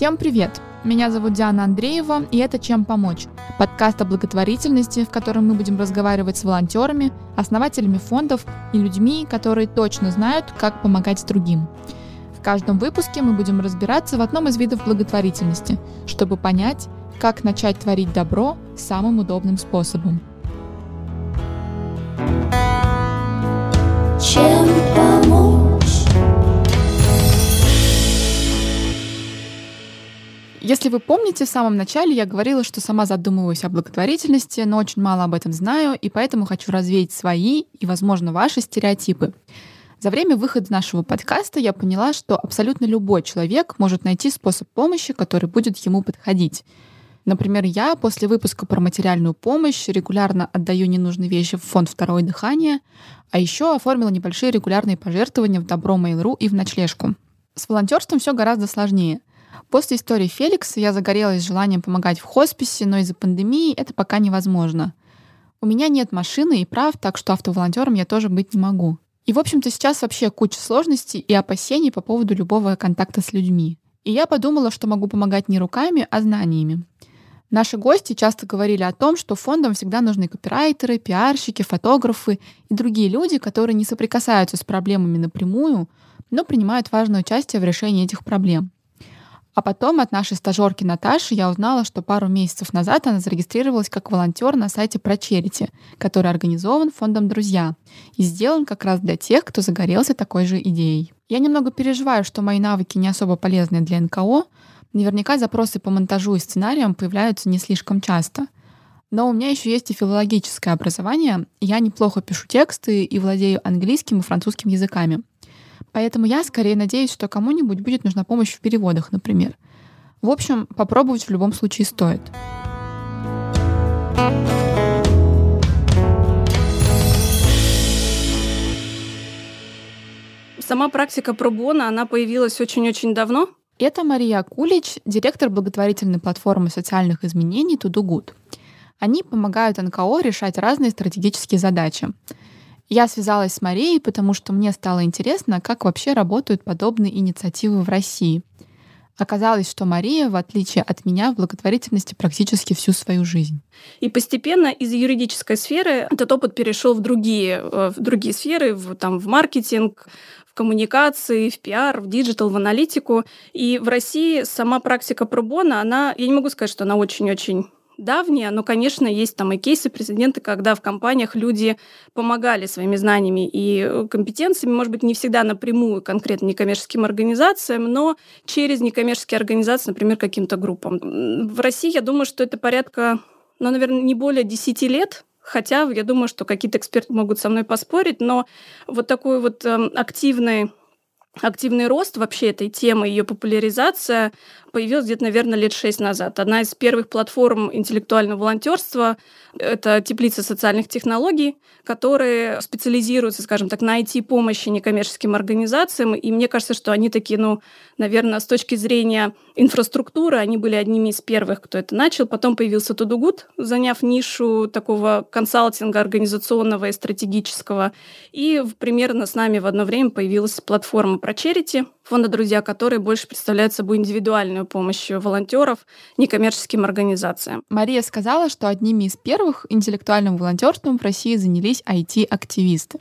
Всем привет! Меня зовут Диана Андреева, и это «Чем помочь?» Подкаст о благотворительности, в котором мы будем разговаривать с волонтерами, основателями фондов и людьми, которые точно знают, как помогать другим. В каждом выпуске мы будем разбираться в одном из видов благотворительности, чтобы понять, как начать творить добро самым удобным способом. Чем помочь? Если вы помните, в самом начале я говорила, что сама задумываюсь о благотворительности, но очень мало об этом знаю, и поэтому хочу развеять свои и, возможно, ваши стереотипы. За время выхода нашего подкаста я поняла, что абсолютно любой человек может найти способ помощи, который будет ему подходить. Например, я после выпуска про материальную помощь регулярно отдаю ненужные вещи в фонд «Второе дыхание», а еще оформила небольшие регулярные пожертвования в Добро Mail.ru и в ночлежку. С волонтерством все гораздо сложнее. После истории Феликса я загорелась желанием помогать в хосписе, но из-за пандемии это пока невозможно. У меня нет машины и прав, так что автоволонтером я тоже быть не могу. И, в общем-то, сейчас вообще куча сложностей и опасений по поводу любого контакта с людьми. И я подумала, что могу помогать не руками, а знаниями. Наши гости часто говорили о том, что фондам всегда нужны копирайтеры, пиарщики, фотографы и другие люди, которые не соприкасаются с проблемами напрямую, но принимают важное участие в решении этих проблем. А потом от нашей стажерки Наташи я узнала, что пару месяцев назад она зарегистрировалась как волонтер на сайте ProCharity, который организован фондом «Друзья» и сделан как раз для тех, кто загорелся такой же идеей. Я немного переживаю, что мои навыки не особо полезны для НКО. Наверняка запросы по монтажу и сценариям появляются не слишком часто. Но у меня еще есть и филологическое образование. Я неплохо пишу тексты и владею английским и французским языками. Поэтому я скорее надеюсь, что кому-нибудь будет нужна помощь в переводах, например. В общем, попробовать в любом случае стоит. Сама практика пробона, она появилась очень-очень давно. Это Мария Кулич, директор благотворительной платформы социальных изменений Тудугуд. Они помогают НКО решать разные стратегические задачи. Я связалась с Марией, потому что мне стало интересно, как вообще работают подобные инициативы в России. Оказалось, что Мария, в отличие от меня, в благотворительности практически всю свою жизнь. И постепенно из юридической сферы этот опыт перешел в другие, э, в другие сферы, в, там, в маркетинг, в коммуникации, в пиар, в digital, в аналитику. И в России сама практика pro bono, она, я не могу сказать, что она очень-очень давняя, но, конечно, есть там и кейсы прецеденты, когда в компаниях люди помогали своими знаниями и э, компетенциями, может быть, не всегда напрямую конкретно некоммерческим организациям, но через некоммерческие организации, например, каким-то группам. В России, я думаю, что это порядка, ну, наверное, не более 10 лет, Хотя я думаю, что какие-то эксперты могут со мной поспорить, но вот такой вот э, активный активный рост вообще этой темы, ее популяризация появилась где-то, наверное, лет шесть назад. Одна из первых платформ интеллектуального волонтерства — это теплица социальных технологий, которые специализируются, скажем так, на IT-помощи некоммерческим организациям. И мне кажется, что они такие, ну, наверное, с точки зрения инфраструктуры, они были одними из первых, кто это начал. Потом появился Тудугут, заняв нишу такого консалтинга организационного и стратегического. И примерно с нами в одно время появилась платформа ProCharity, фонда «Друзья», которые больше представляют собой индивидуальную помощь волонтеров некоммерческим организациям. Мария сказала, что одними из первых интеллектуальным волонтерством в России занялись IT-активисты.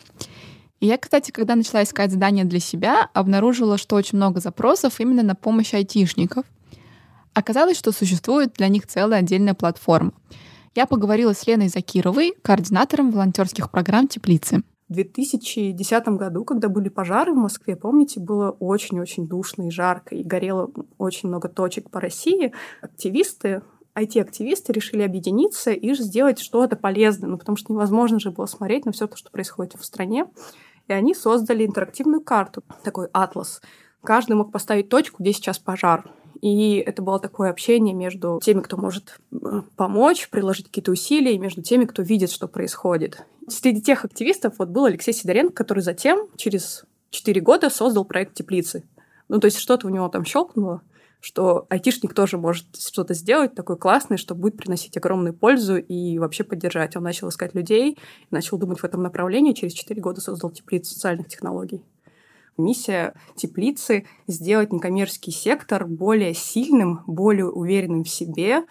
И я, кстати, когда начала искать задания для себя, обнаружила, что очень много запросов именно на помощь айтишников. Оказалось, что существует для них целая отдельная платформа. Я поговорила с Леной Закировой, координатором волонтерских программ «Теплицы». В 2010 году, когда были пожары в Москве, помните, было очень-очень душно и жарко, и горело очень много точек по России. Активисты IT-активисты решили объединиться и сделать что-то полезное, ну, потому что невозможно же было смотреть на все то, что происходит в стране. И они создали интерактивную карту, такой атлас. Каждый мог поставить точку, где сейчас пожар. И это было такое общение между теми, кто может э, помочь, приложить какие-то усилия, и между теми, кто видит, что происходит. Среди тех активистов вот был Алексей Сидоренко, который затем, через 4 года, создал проект «Теплицы». Ну, то есть что-то у него там щелкнуло, что айтишник тоже может что-то сделать такое классное, что будет приносить огромную пользу и вообще поддержать. Он начал искать людей, начал думать в этом направлении, через 4 года создал теплицу социальных технологий. Миссия теплицы — сделать некоммерческий сектор более сильным, более уверенным в себе,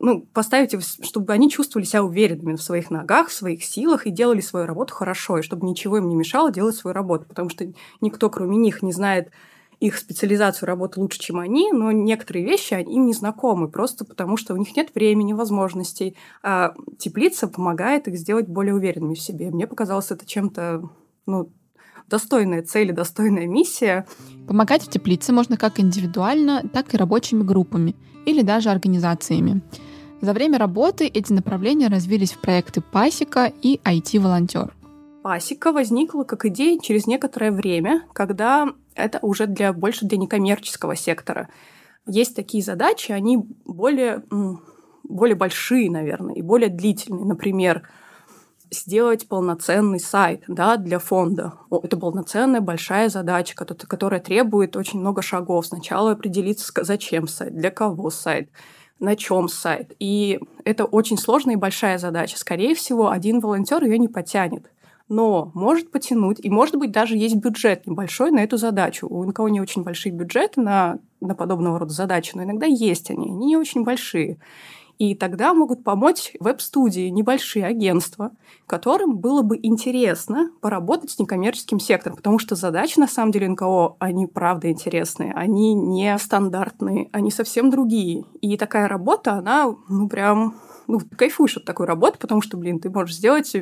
ну, поставить, чтобы они чувствовали себя уверенными в своих ногах, в своих силах и делали свою работу хорошо, и чтобы ничего им не мешало делать свою работу, потому что никто, кроме них, не знает их специализацию работы лучше, чем они, но некоторые вещи им не знакомы, просто потому что у них нет времени, возможностей. А теплица помогает их сделать более уверенными в себе. Мне показалось это чем-то ну, достойная цель и достойная миссия. Помогать в теплице можно как индивидуально, так и рабочими группами или даже организациями. За время работы эти направления развились в проекты «Пасека» и «IT-волонтер». Пасека возникла как идея через некоторое время, когда это уже для, больше для некоммерческого сектора. Есть такие задачи, они более, более большие, наверное, и более длительные. Например, сделать полноценный сайт да, для фонда. Это полноценная большая задача, которая требует очень много шагов. Сначала определиться, зачем сайт, для кого сайт, на чем сайт. И это очень сложная и большая задача. Скорее всего, один волонтер ее не потянет но может потянуть, и, может быть, даже есть бюджет небольшой на эту задачу. У НКО не очень большие бюджеты на, на подобного рода задачи, но иногда есть они, они не очень большие. И тогда могут помочь веб-студии, небольшие агентства, которым было бы интересно поработать с некоммерческим сектором, потому что задачи, на самом деле, НКО, они правда интересные, они не стандартные, они совсем другие. И такая работа, она, ну, прям ну, кайфуешь от такой работы, потому что, блин, ты можешь сделать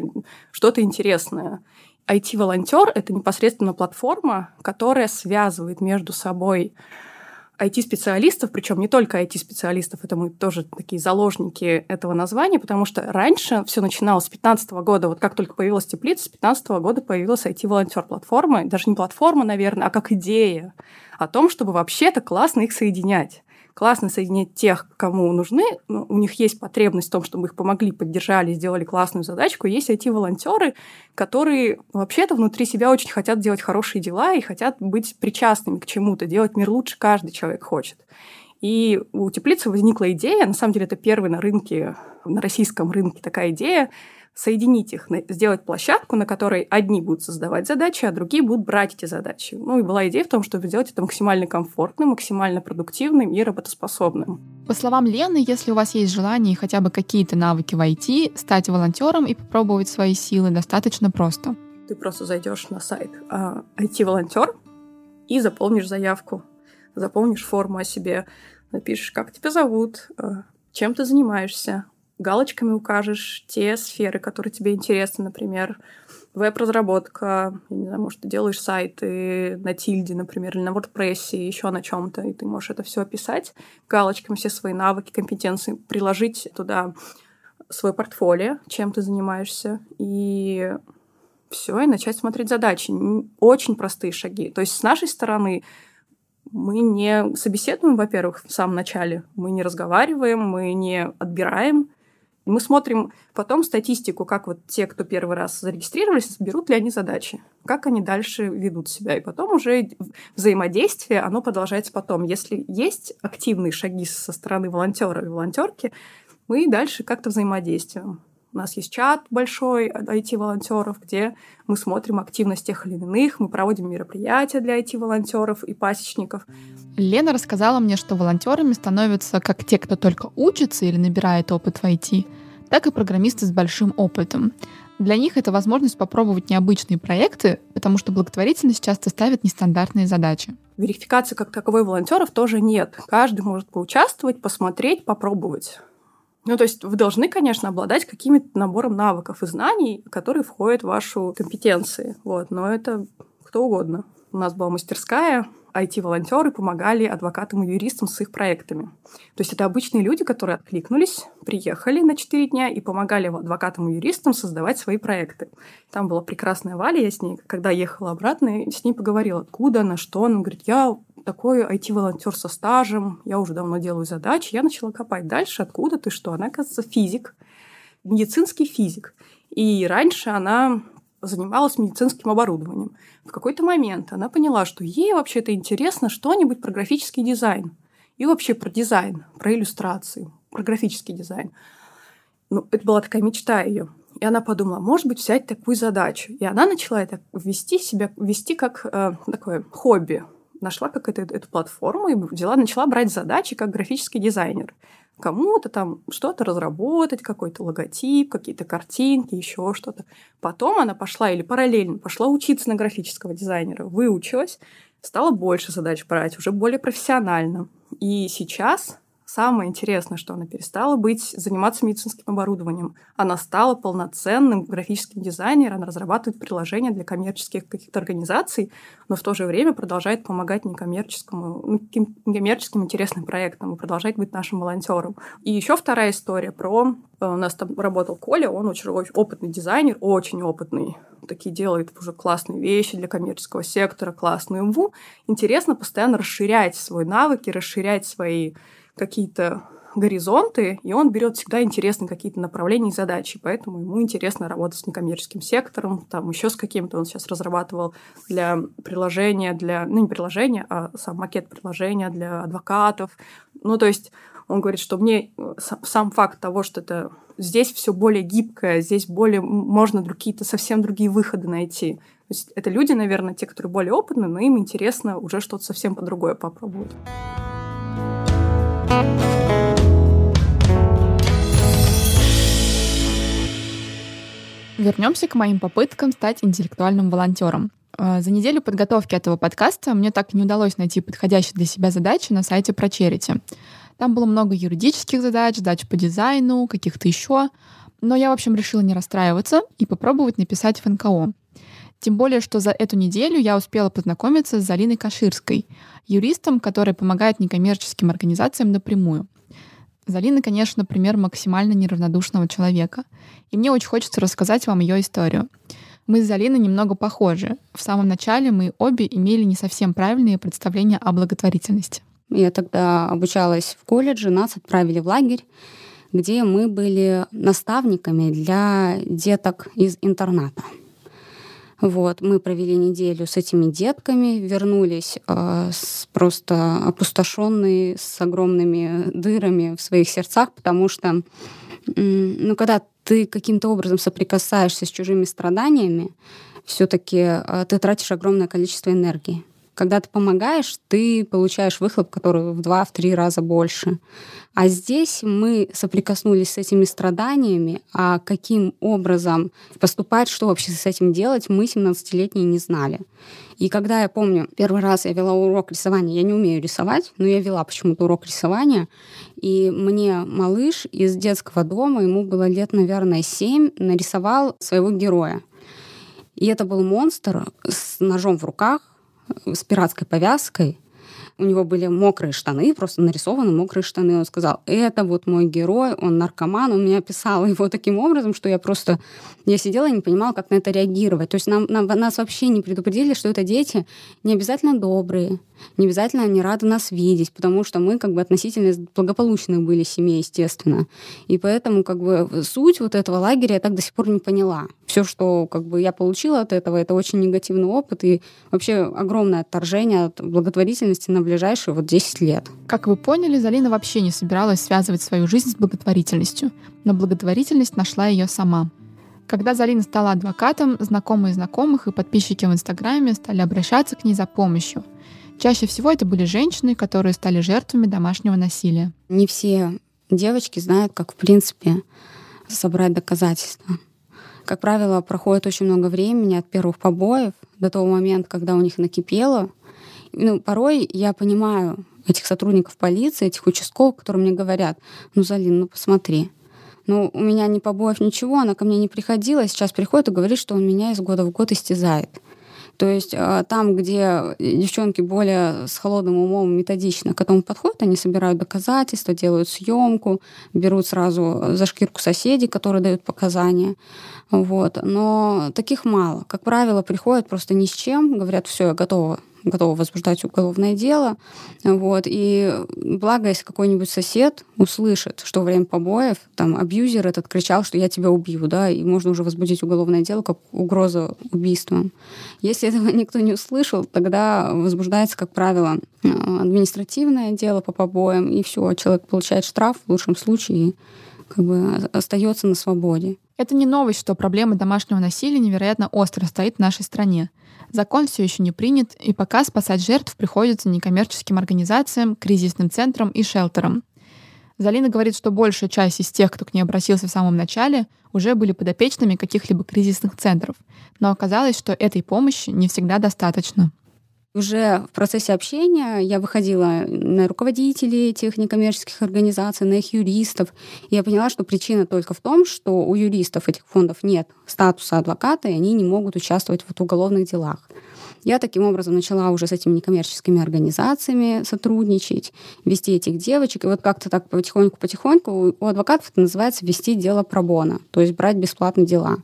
что-то интересное. IT-волонтер — это непосредственно платформа, которая связывает между собой IT-специалистов, причем не только IT-специалистов, это мы тоже такие заложники этого названия, потому что раньше все начиналось с 2015 года, вот как только появилась теплица, с 2015 года появилась IT-волонтер платформа, даже не платформа, наверное, а как идея о том, чтобы вообще-то классно их соединять классно соединять тех, кому нужны, ну, у них есть потребность в том, чтобы их помогли, поддержали, сделали классную задачку. Есть IT-волонтеры, которые вообще-то внутри себя очень хотят делать хорошие дела и хотят быть причастными к чему-то, делать мир лучше каждый человек хочет. И у теплицы возникла идея, на самом деле это первый на рынке, на российском рынке такая идея, соединить их, сделать площадку, на которой одни будут создавать задачи, а другие будут брать эти задачи. Ну и была идея в том, чтобы сделать это максимально комфортным, максимально продуктивным и работоспособным. По словам Лены, если у вас есть желание и хотя бы какие-то навыки в IT, стать волонтером и попробовать свои силы достаточно просто. Ты просто зайдешь на сайт IT-волонтер а, и заполнишь заявку, заполнишь форму о себе, напишешь, как тебя зовут, а, чем ты занимаешься, галочками укажешь те сферы, которые тебе интересны, например, веб-разработка, не знаю, может, ты делаешь сайты на Тильде, например, или на WordPress, еще на чем-то, и ты можешь это все описать, галочками все свои навыки, компетенции, приложить туда свой портфолио, чем ты занимаешься, и все, и начать смотреть задачи. Очень простые шаги. То есть с нашей стороны мы не собеседуем, во-первых, в самом начале, мы не разговариваем, мы не отбираем, мы смотрим потом статистику, как вот те, кто первый раз зарегистрировались, берут ли они задачи, как они дальше ведут себя. И потом уже взаимодействие, оно продолжается потом. Если есть активные шаги со стороны волонтера и волонтерки, мы дальше как-то взаимодействуем. У нас есть чат большой IT-волонтеров, где мы смотрим активность тех или иных, мы проводим мероприятия для IT-волонтеров и пасечников. Лена рассказала мне, что волонтерами становятся как те, кто только учится или набирает опыт в IT, так и программисты с большим опытом. Для них это возможность попробовать необычные проекты, потому что благотворительность часто ставит нестандартные задачи. Верификации как таковой волонтеров тоже нет. Каждый может поучаствовать, посмотреть, попробовать. Ну, то есть вы должны, конечно, обладать каким-то набором навыков и знаний, которые входят в вашу компетенции. Вот, но это кто угодно. У нас была мастерская, IT-волонтеры помогали адвокатам и юристам с их проектами. То есть это обычные люди, которые откликнулись, приехали на 4 дня и помогали адвокатам и юристам создавать свои проекты. Там была прекрасная Валя, я с ней, когда ехала обратно, с ней поговорила, откуда она, что. Она говорит, я такой IT-волонтер со стажем, я уже давно делаю задачи. Я начала копать дальше, откуда ты, что. Она, оказывается, физик, медицинский физик. И раньше она занималась медицинским оборудованием. В какой-то момент она поняла, что ей вообще-то интересно что-нибудь про графический дизайн. И вообще про дизайн, про иллюстрации, про графический дизайн. Ну, это была такая мечта ее. И она подумала, может быть, взять такую задачу. И она начала это вести себя, вести как э, такое хобби. Нашла как это, эту платформу и взяла, начала брать задачи как графический дизайнер. Кому-то там что-то разработать, какой-то логотип, какие-то картинки, еще что-то. Потом она пошла или параллельно пошла учиться на графического дизайнера, выучилась, стала больше задач брать, уже более профессионально. И сейчас Самое интересное, что она перестала быть, заниматься медицинским оборудованием. Она стала полноценным графическим дизайнером, она разрабатывает приложения для коммерческих каких-то организаций, но в то же время продолжает помогать некоммерческому, ну, некоммерческим интересным проектам и продолжает быть нашим волонтером. И еще вторая история про... Э, у нас там работал Коля, он очень, опытный дизайнер, очень опытный такие делает уже классные вещи для коммерческого сектора, классную МВУ. Интересно постоянно расширять свои навыки, расширять свои какие-то горизонты, и он берет всегда интересные какие-то направления и задачи, поэтому ему интересно работать с некоммерческим сектором, там еще с каким-то он сейчас разрабатывал для приложения, для, ну не приложения, а сам макет приложения для адвокатов. Ну то есть он говорит, что мне э, сам факт того, что это здесь все более гибкое, здесь более можно какие-то совсем другие выходы найти. То есть это люди, наверное, те, которые более опытны, но им интересно уже что-то совсем по другое попробовать. Вернемся к моим попыткам стать интеллектуальным волонтером. Э, за неделю подготовки этого подкаста мне так и не удалось найти подходящие для себя задачи на сайте про Charity. Там было много юридических задач, задач по дизайну, каких-то еще. Но я, в общем, решила не расстраиваться и попробовать написать в НКО. Тем более, что за эту неделю я успела познакомиться с Залиной Каширской, юристом, который помогает некоммерческим организациям напрямую. Залина, конечно, пример максимально неравнодушного человека. И мне очень хочется рассказать вам ее историю. Мы с Залиной немного похожи. В самом начале мы обе имели не совсем правильные представления о благотворительности. Я тогда обучалась в колледже, нас отправили в лагерь, где мы были наставниками для деток из интерната. Вот, мы провели неделю с этими детками, вернулись э, с просто опустошенные, с огромными дырами в своих сердцах, потому что, ну, когда ты каким-то образом соприкасаешься с чужими страданиями, все-таки э, ты тратишь огромное количество энергии. Когда ты помогаешь, ты получаешь выхлоп, который в два, в три раза больше. А здесь мы соприкоснулись с этими страданиями, а каким образом поступать, что вообще с этим делать, мы, 17-летние, не знали. И когда я помню, первый раз я вела урок рисования, я не умею рисовать, но я вела почему-то урок рисования, и мне малыш из детского дома, ему было лет, наверное, 7, нарисовал своего героя. И это был монстр с ножом в руках, с пиратской повязкой. У него были мокрые штаны, просто нарисованы мокрые штаны. Он сказал, это вот мой герой, он наркоман. Он меня описал его таким образом, что я просто... Я сидела и не понимала, как на это реагировать. То есть нам, нам, нас вообще не предупредили, что это дети не обязательно добрые, не обязательно они рады нас видеть, потому что мы как бы относительно благополучных были семей, естественно. И поэтому как бы суть вот этого лагеря я так до сих пор не поняла. Все, что как бы я получила от этого, это очень негативный опыт и вообще огромное отторжение от благотворительности на ближайшие вот 10 лет. Как вы поняли, Залина вообще не собиралась связывать свою жизнь с благотворительностью, но благотворительность нашла ее сама. Когда Залина стала адвокатом, знакомые знакомых и подписчики в Инстаграме стали обращаться к ней за помощью — Чаще всего это были женщины, которые стали жертвами домашнего насилия. Не все девочки знают, как, в принципе, собрать доказательства. Как правило, проходит очень много времени от первых побоев до того момента, когда у них накипело. Ну, порой я понимаю этих сотрудников полиции, этих участковых, которые мне говорят, ну, Залин, ну посмотри, ну, у меня не побоев, ничего, она ко мне не приходила, сейчас приходит и говорит, что он меня из года в год истязает. То есть а, там, где девчонки более с холодным умом методично к этому подходят, они собирают доказательства, делают съемку, берут сразу за шкирку соседей, которые дают показания. Вот. Но таких мало. Как правило, приходят просто ни с чем, говорят, все, я готова готова возбуждать уголовное дело. Вот. И благо, если какой-нибудь сосед услышит, что во время побоев там абьюзер этот кричал, что я тебя убью, да, и можно уже возбудить уголовное дело как угроза убийством. Если этого никто не услышал, тогда возбуждается, как правило, административное дело по побоям, и все, человек получает штраф в лучшем случае как бы остается на свободе. Это не новость, что проблема домашнего насилия невероятно остро стоит в нашей стране. Закон все еще не принят, и пока спасать жертв приходится некоммерческим организациям, кризисным центрам и шелтерам. Залина говорит, что большая часть из тех, кто к ней обратился в самом начале, уже были подопечными каких-либо кризисных центров. Но оказалось, что этой помощи не всегда достаточно. Уже в процессе общения я выходила на руководителей этих некоммерческих организаций, на их юристов. И я поняла, что причина только в том, что у юристов этих фондов нет статуса адвоката, и они не могут участвовать в уголовных делах. Я таким образом начала уже с этими некоммерческими организациями сотрудничать, вести этих девочек. И вот как-то так потихоньку-потихоньку у адвокатов это называется вести дело пробона, то есть брать бесплатные дела.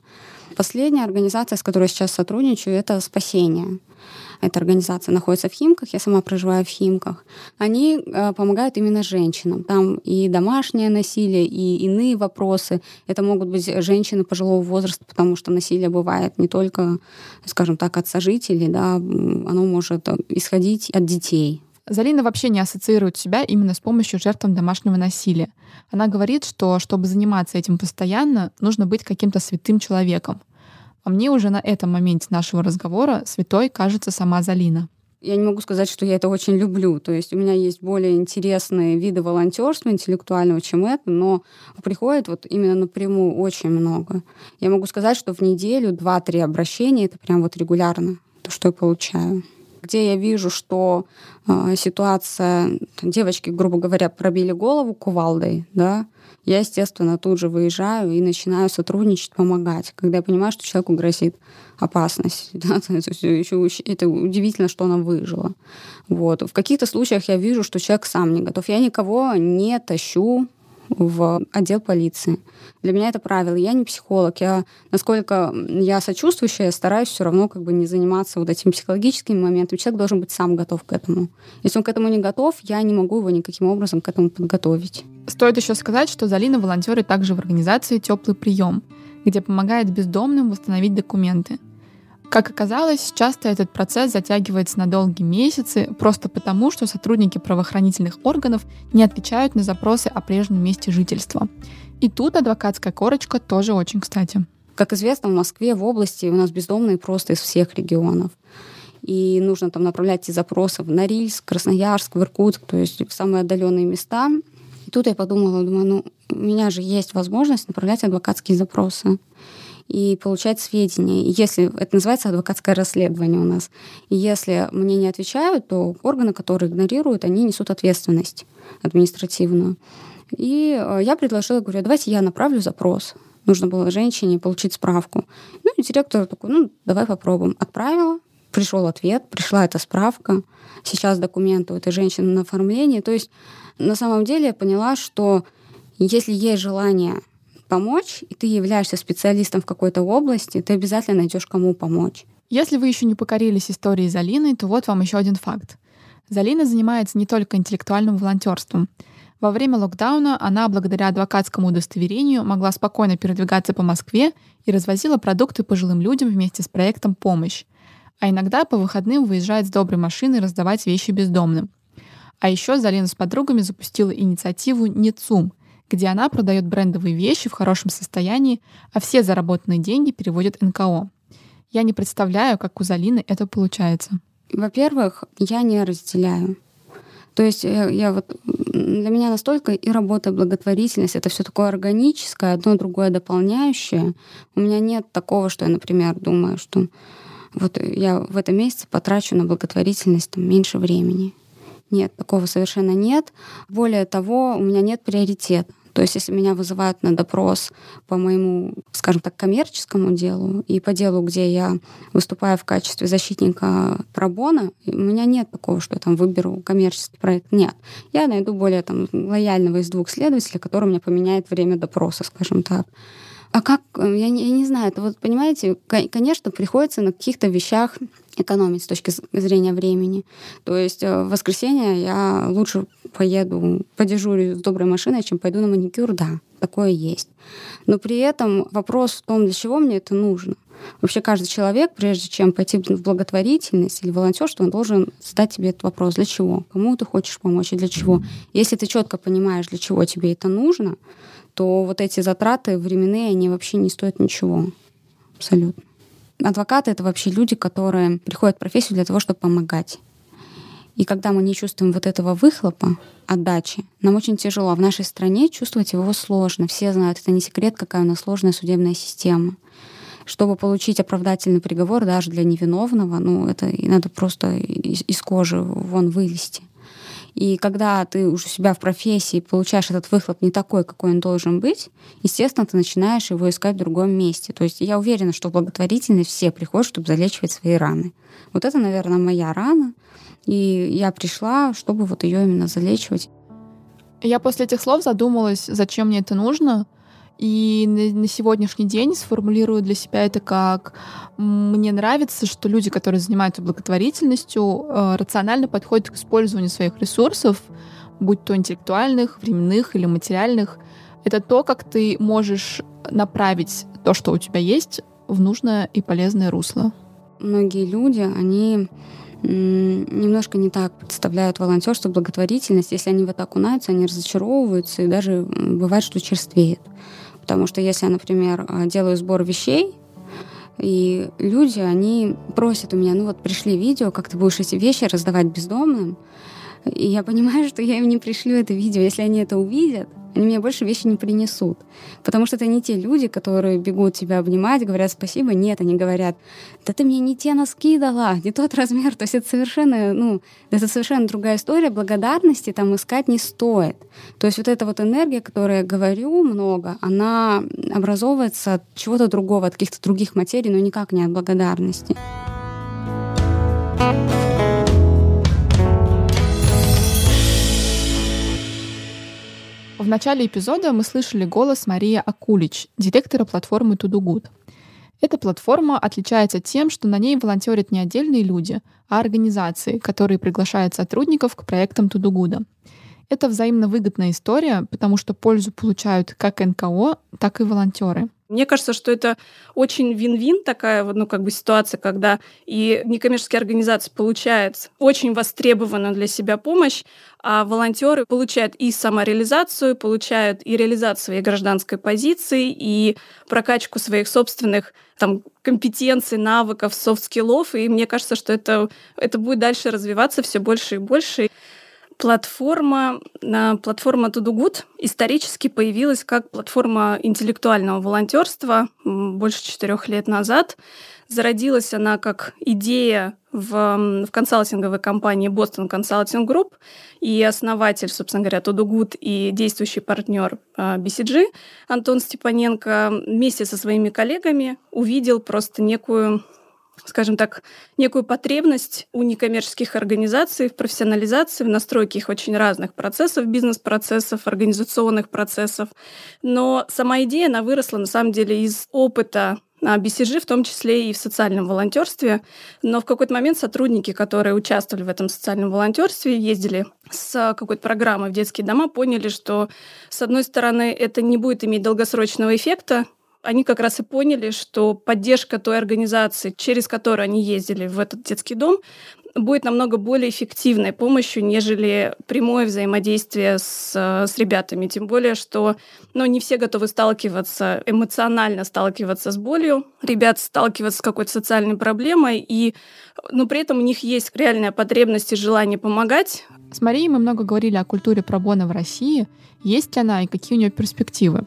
Последняя организация, с которой я сейчас сотрудничаю, это «Спасение» эта организация находится в Химках, я сама проживаю в Химках, они э, помогают именно женщинам. Там и домашнее насилие, и иные вопросы. Это могут быть женщины пожилого возраста, потому что насилие бывает не только, скажем так, от сожителей, да, оно может исходить от детей. Залина вообще не ассоциирует себя именно с помощью жертвам домашнего насилия. Она говорит, что чтобы заниматься этим постоянно, нужно быть каким-то святым человеком — а мне уже на этом моменте нашего разговора святой кажется сама Залина. Я не могу сказать, что я это очень люблю. То есть у меня есть более интересные виды волонтерства интеллектуального, чем это, но приходит вот именно напрямую очень много. Я могу сказать, что в неделю два-три обращения это прям вот регулярно то, что я получаю где я вижу, что э, ситуация, девочки, грубо говоря, пробили голову кувалдой, да, я, естественно, тут же выезжаю и начинаю сотрудничать, помогать, когда я понимаю, что человеку грозит опасность. Да? Это удивительно, что она выжила. Вот. В каких-то случаях я вижу, что человек сам не готов. Я никого не тащу в отдел полиции. Для меня это правило. Я не психолог. Я, насколько я сочувствующая, я стараюсь все равно как бы не заниматься вот этим психологическим моментом. Человек должен быть сам готов к этому. Если он к этому не готов, я не могу его никаким образом к этому подготовить. Стоит еще сказать, что Залина волонтеры также в организации «Теплый прием», где помогает бездомным восстановить документы. Как оказалось, часто этот процесс затягивается на долгие месяцы просто потому, что сотрудники правоохранительных органов не отвечают на запросы о прежнем месте жительства. И тут адвокатская корочка тоже очень кстати. Как известно, в Москве, в области у нас бездомные просто из всех регионов. И нужно там направлять эти запросы в Норильск, Красноярск, в Иркутск, то есть в самые отдаленные места. И тут я подумала, думаю, ну, у меня же есть возможность направлять адвокатские запросы и получать сведения. Если это называется адвокатское расследование у нас. И если мне не отвечают, то органы, которые игнорируют, они несут ответственность административную. И э, я предложила, говорю, давайте я направлю запрос. Нужно было женщине получить справку. Ну и директор такой, ну давай попробуем. Отправила, пришел ответ, пришла эта справка. Сейчас документы у этой женщины на оформлении. То есть на самом деле я поняла, что если есть желание помочь, и ты являешься специалистом в какой-то области, ты обязательно найдешь кому помочь. Если вы еще не покорились историей Залины, то вот вам еще один факт. Залина занимается не только интеллектуальным волонтерством. Во время локдауна она, благодаря адвокатскому удостоверению, могла спокойно передвигаться по Москве и развозила продукты пожилым людям вместе с проектом «Помощь». А иногда по выходным выезжает с доброй машиной раздавать вещи бездомным. А еще Залина с подругами запустила инициативу «Нецум», где она продает брендовые вещи в хорошем состоянии, а все заработанные деньги переводит НКО. Я не представляю, как у Залины это получается. Во-первых, я не разделяю. То есть я, я вот для меня настолько и работа, и благотворительность это все такое органическое, одно другое дополняющее. У меня нет такого, что я, например, думаю, что вот я в этом месяце потрачу на благотворительность там, меньше времени. Нет, такого совершенно нет. Более того, у меня нет приоритета. То есть, если меня вызывают на допрос по моему, скажем так, коммерческому делу и по делу, где я выступаю в качестве защитника пробона, у меня нет такого, что я там выберу коммерческий проект. Нет. Я найду более там лояльного из двух следователей, который мне поменяет время допроса, скажем так. А как, э, я не, я не знаю, это вот, понимаете, конечно, приходится на каких-то вещах экономить с точки зрения времени. То есть э, в воскресенье я лучше поеду, подежурю с доброй машиной, чем пойду на маникюр, да, такое есть. Но при этом вопрос в том, для чего мне это нужно. Вообще каждый человек, прежде чем пойти в благотворительность или волонтерство, он должен задать себе этот вопрос, для чего, кому ты хочешь помочь и для чего. Если ты четко понимаешь, для чего тебе это нужно, то вот эти затраты временные, они вообще не стоят ничего. Абсолютно. Адвокаты — это вообще люди, которые приходят в профессию для того, чтобы помогать. И когда мы не чувствуем вот этого выхлопа, отдачи, нам очень тяжело. А в нашей стране чувствовать его сложно. Все знают, это не секрет, какая у нас сложная судебная система. Чтобы получить оправдательный приговор даже для невиновного, ну, это надо просто из, из кожи вон вылезти. И когда ты уже себя в профессии получаешь этот выхлоп не такой, какой он должен быть, естественно, ты начинаешь его искать в другом месте. То есть я уверена, что в все приходят, чтобы залечивать свои раны. Вот это, наверное, моя рана. И я пришла, чтобы вот ее именно залечивать. Я после этих слов задумалась, зачем мне это нужно, и на, сегодняшний день сформулирую для себя это как мне нравится, что люди, которые занимаются благотворительностью, э, рационально подходят к использованию своих ресурсов, будь то интеллектуальных, временных или материальных. Это то, как ты можешь направить то, что у тебя есть, в нужное и полезное русло. Многие люди, они немножко не так представляют волонтерство, благотворительность. Если они в это окунаются, они разочаровываются и даже бывает, что черствеют. Потому что если я, например, э, делаю сбор вещей, и люди, они просят у меня, ну вот пришли видео, как ты будешь эти вещи раздавать бездомным, и я понимаю, что я им не пришлю это видео. Если они это увидят, они мне больше вещи не принесут. Потому что это не те люди, которые бегут тебя обнимать, говорят спасибо. Нет, они говорят, да ты мне не те носки дала, не тот размер. То есть это совершенно, ну, это совершенно другая история. Благодарности там искать не стоит. То есть вот эта вот энергия, которую я говорю много, она образовывается от чего-то другого, от каких-то других материй, но никак не от благодарности. В начале эпизода мы слышали голос Марии Акулич, директора платформы Тудугуд. Эта платформа отличается тем, что на ней волонтерят не отдельные люди, а организации, которые приглашают сотрудников к проектам Тудугуда. Это взаимно выгодная история, потому что пользу получают как НКО, так и волонтеры. Мне кажется, что это очень вин-вин такая ну, как бы ситуация, когда и некоммерческие организации получают очень востребованную для себя помощь, а волонтеры получают и самореализацию, получают и реализацию своей гражданской позиции, и прокачку своих собственных там, компетенций, навыков, soft skill ов. И мне кажется, что это, это будет дальше развиваться все больше и больше. Платформа, платформа ToDoGood исторически появилась как платформа интеллектуального волонтерства больше четырех лет назад. Зародилась она как идея в, в консалтинговой компании Boston Consulting Group, и основатель, собственно говоря, Тудугуд и действующий партнер BCG Антон Степаненко вместе со своими коллегами увидел просто некую скажем так, некую потребность у некоммерческих организаций в профессионализации, в настройке их очень разных процессов, бизнес-процессов, организационных процессов. Но сама идея, она выросла на самом деле из опыта BCG, в том числе и в социальном волонтерстве. Но в какой-то момент сотрудники, которые участвовали в этом социальном волонтерстве, ездили с какой-то программой в детские дома, поняли, что, с одной стороны, это не будет иметь долгосрочного эффекта, они как раз и поняли, что поддержка той организации, через которую они ездили в этот детский дом, будет намного более эффективной помощью, нежели прямое взаимодействие с, с ребятами. Тем более, что ну, не все готовы сталкиваться, эмоционально сталкиваться с болью. Ребят сталкиваться с какой-то социальной проблемой, и, но при этом у них есть реальная потребность и желание помогать. С Марией мы много говорили о культуре пробона в России. Есть ли она и какие у нее перспективы?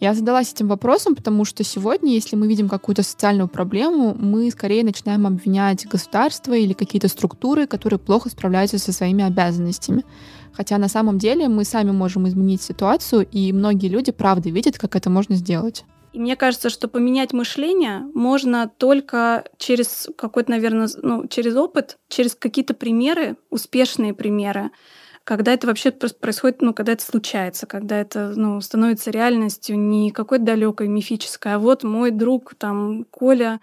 Я задалась этим вопросом, потому что сегодня, если мы видим какую-то социальную проблему, мы скорее начинаем обвинять государство или какие-то структуры, которые плохо справляются со своими обязанностями. Хотя на самом деле мы сами можем изменить ситуацию, и многие люди правда видят, как это можно сделать. И мне кажется, что поменять мышление можно только через какой-то, наверное, ну, через опыт, через какие-то примеры, успешные примеры когда это вообще происходит, ну, когда это случается, когда это, ну, становится реальностью не какой-то далекой мифической, а вот мой друг, там, Коля,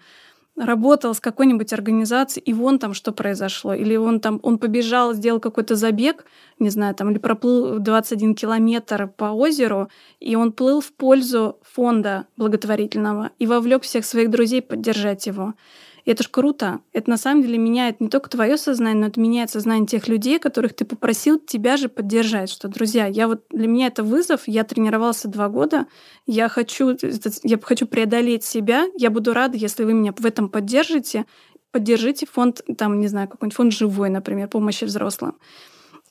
работал с какой-нибудь организацией, и вон там что произошло. Или он там, он побежал, сделал какой-то забег, не знаю, там, или проплыл 21 километр по озеру, и он плыл в пользу фонда благотворительного и вовлек всех своих друзей поддержать его. И это ж круто. Это на самом деле меняет не только твое сознание, но это меняет сознание тех людей, которых ты попросил тебя же поддержать. Что, друзья, я вот для меня это вызов. Я тренировался два года. Я хочу, я хочу преодолеть себя. Я буду рада, если вы меня в этом поддержите. Поддержите фонд, там, не знаю, какой-нибудь фонд живой, например, помощи взрослым.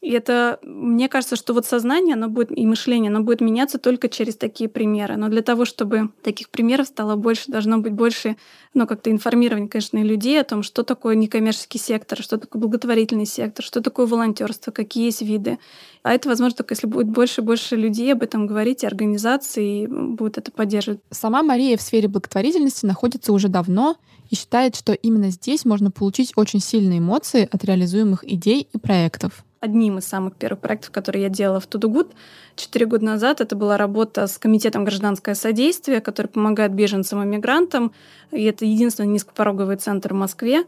И это, мне кажется, что вот сознание, оно будет, и мышление, оно будет меняться только через такие примеры. Но для того, чтобы таких примеров стало больше, должно быть больше, ну, как-то информирования, конечно, людей о том, что такое некоммерческий сектор, что такое благотворительный сектор, что такое волонтерство, какие есть виды. А это возможно только если будет больше и больше людей об этом говорить, и организации будут это поддерживать. Сама Мария в сфере благотворительности находится уже давно и считает, что именно здесь можно получить очень сильные эмоции от реализуемых идей и проектов одним из самых первых проектов, которые я делала в Тудугуд. Четыре года назад это была работа с Комитетом гражданское содействие, который помогает беженцам и мигрантам. И это единственный низкопороговый центр в Москве.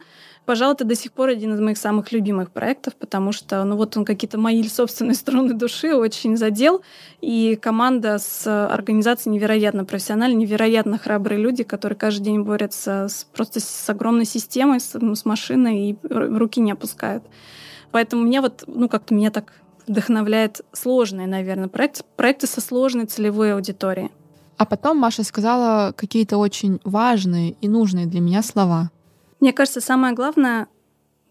Пожалуй, это до сих пор один из моих самых любимых проектов, потому что, ну вот он какие-то мои собственные струны души очень задел, и команда с организацией невероятно профессиональная, невероятно храбрые люди, которые каждый день борются с, просто с огромной системой, с, с машиной и руки не опускают. Поэтому меня вот, ну, как-то меня так вдохновляет сложные, наверное, проекты, проекты со сложной целевой аудиторией. А потом Маша сказала какие-то очень важные и нужные для меня слова. Мне кажется, самое главное,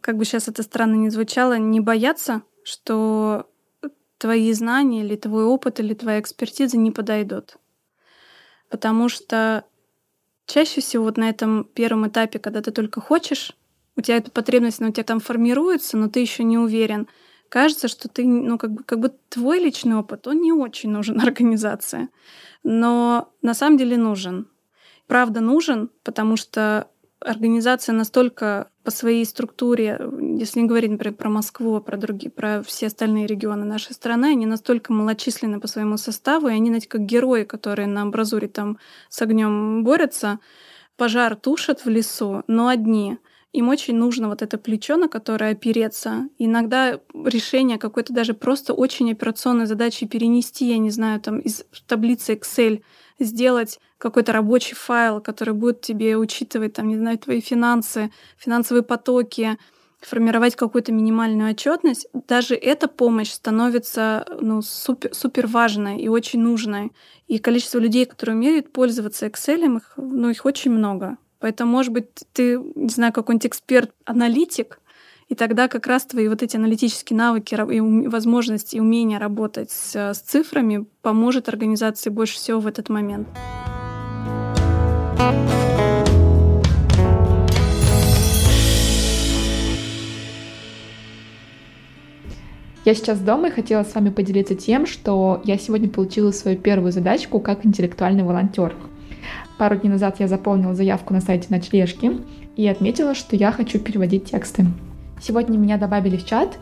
как бы сейчас это странно не звучало, не бояться, что твои знания или твой опыт или твоя экспертиза не подойдут. Потому что чаще всего вот на этом первом этапе, когда ты только хочешь у тебя эта потребность, она у тебя там формируется, но ты еще не уверен. Кажется, что ты, ну, как бы, как бы твой личный опыт, он не очень нужен организации. Но на самом деле нужен. Правда нужен, потому что организация настолько по своей структуре, если не говорить, например, про Москву, а про другие, про все остальные регионы нашей страны, они настолько малочисленны по своему составу, и они, знаете, как герои, которые на амбразуре там с огнем борются, пожар тушат в лесу, но одни — им очень нужно вот это плечо, на которое опереться. Иногда решение какой-то даже просто очень операционной задачи перенести, я не знаю, там из таблицы Excel сделать какой-то рабочий файл, который будет тебе учитывать, там, не знаю, твои финансы, финансовые потоки, формировать какую-то минимальную отчетность, даже эта помощь становится ну, супер, супер важной и очень нужной. И количество людей, которые умеют пользоваться Excel, их, ну, их очень много. Поэтому, может быть, ты, не знаю, какой-нибудь эксперт-аналитик, и тогда как раз твои вот эти аналитические навыки и возможности и умения работать с, с цифрами поможет организации больше всего в этот момент. Я сейчас дома и хотела с вами поделиться тем, что я сегодня получила свою первую задачку как интеллектуальный волонтер. Пару дней назад я заполнила заявку на сайте ночлежки и отметила, что я хочу переводить тексты. Сегодня меня добавили в чат,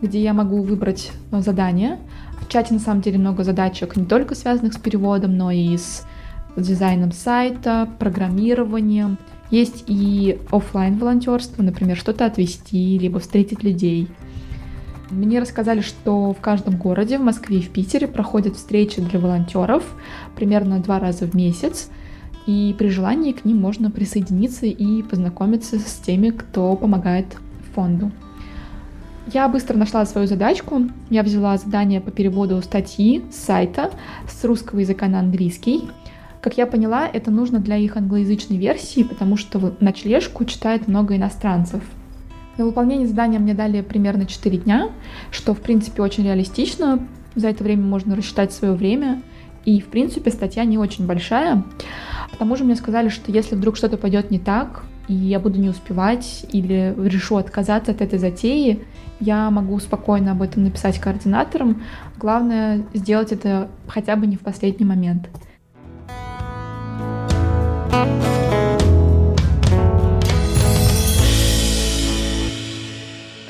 где я могу выбрать э, задание. В чате на самом деле много задачек, не только связанных с переводом, но и с дизайном сайта, программированием. Есть и офлайн волонтерство, например, что-то отвести, либо встретить людей. Мне рассказали, что в каждом городе, в Москве и в Питере проходят встречи для волонтеров примерно два раза в месяц и при желании к ним можно присоединиться и познакомиться с теми, кто помогает фонду. Я быстро нашла свою задачку. Я взяла задание по переводу статьи с сайта с русского языка на английский. Как я поняла, это нужно для их англоязычной версии, потому что ночлежку читает много иностранцев. На выполнение задания мне дали примерно 4 дня, что, в принципе, очень реалистично. За это время можно рассчитать свое время. И, в принципе, статья не очень большая. К тому же мне сказали, что если вдруг что-то пойдет не так, и я буду не успевать или решу отказаться от этой затеи, я могу спокойно об этом написать координаторам. Главное сделать это хотя бы не в последний момент.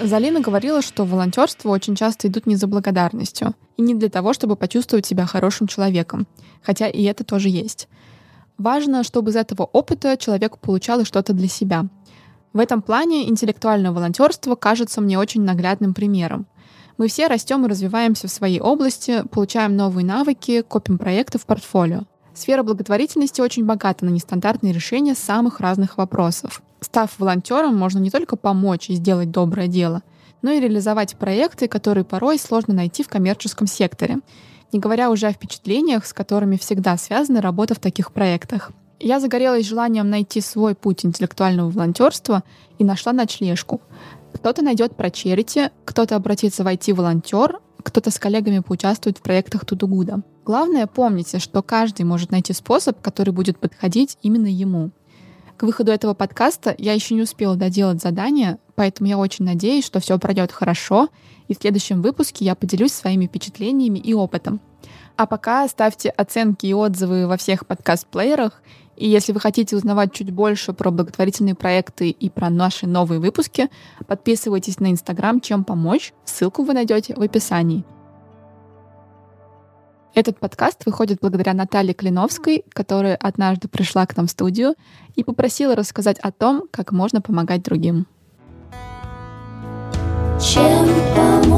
Залина говорила, что волонтерство очень часто идут не за благодарностью и не для того, чтобы почувствовать себя хорошим человеком, хотя и это тоже есть. Важно, чтобы из этого опыта человек получал что-то для себя. В этом плане интеллектуальное волонтерство кажется мне очень наглядным примером. Мы все растем и развиваемся в своей области, получаем новые навыки, копим проекты в портфолио. Сфера благотворительности очень богата на нестандартные решения самых разных вопросов. Став волонтером, можно не только помочь и сделать доброе дело, но и реализовать проекты, которые порой сложно найти в коммерческом секторе, не говоря уже о впечатлениях, с которыми всегда связана работа в таких проектах. Я загорелась желанием найти свой путь интеллектуального волонтерства и нашла ночлежку. Кто-то найдет про черити, кто-то обратится в IT-волонтер, кто-то с коллегами поучаствует в проектах Тудугуда. Главное, помните, что каждый может найти способ, который будет подходить именно ему. К выходу этого подкаста я еще не успела доделать задание, поэтому я очень надеюсь, что все пройдет хорошо, и в следующем выпуске я поделюсь своими впечатлениями и опытом. А пока ставьте оценки и отзывы во всех подкаст-плеерах и если вы хотите узнавать чуть больше про благотворительные проекты и про наши новые выпуски, подписывайтесь на Инстаграм «Чем помочь». Ссылку вы найдете в описании. Этот подкаст выходит благодаря Наталье Клиновской, которая однажды пришла к нам в студию и попросила рассказать о том, как можно помогать другим. 肩膀。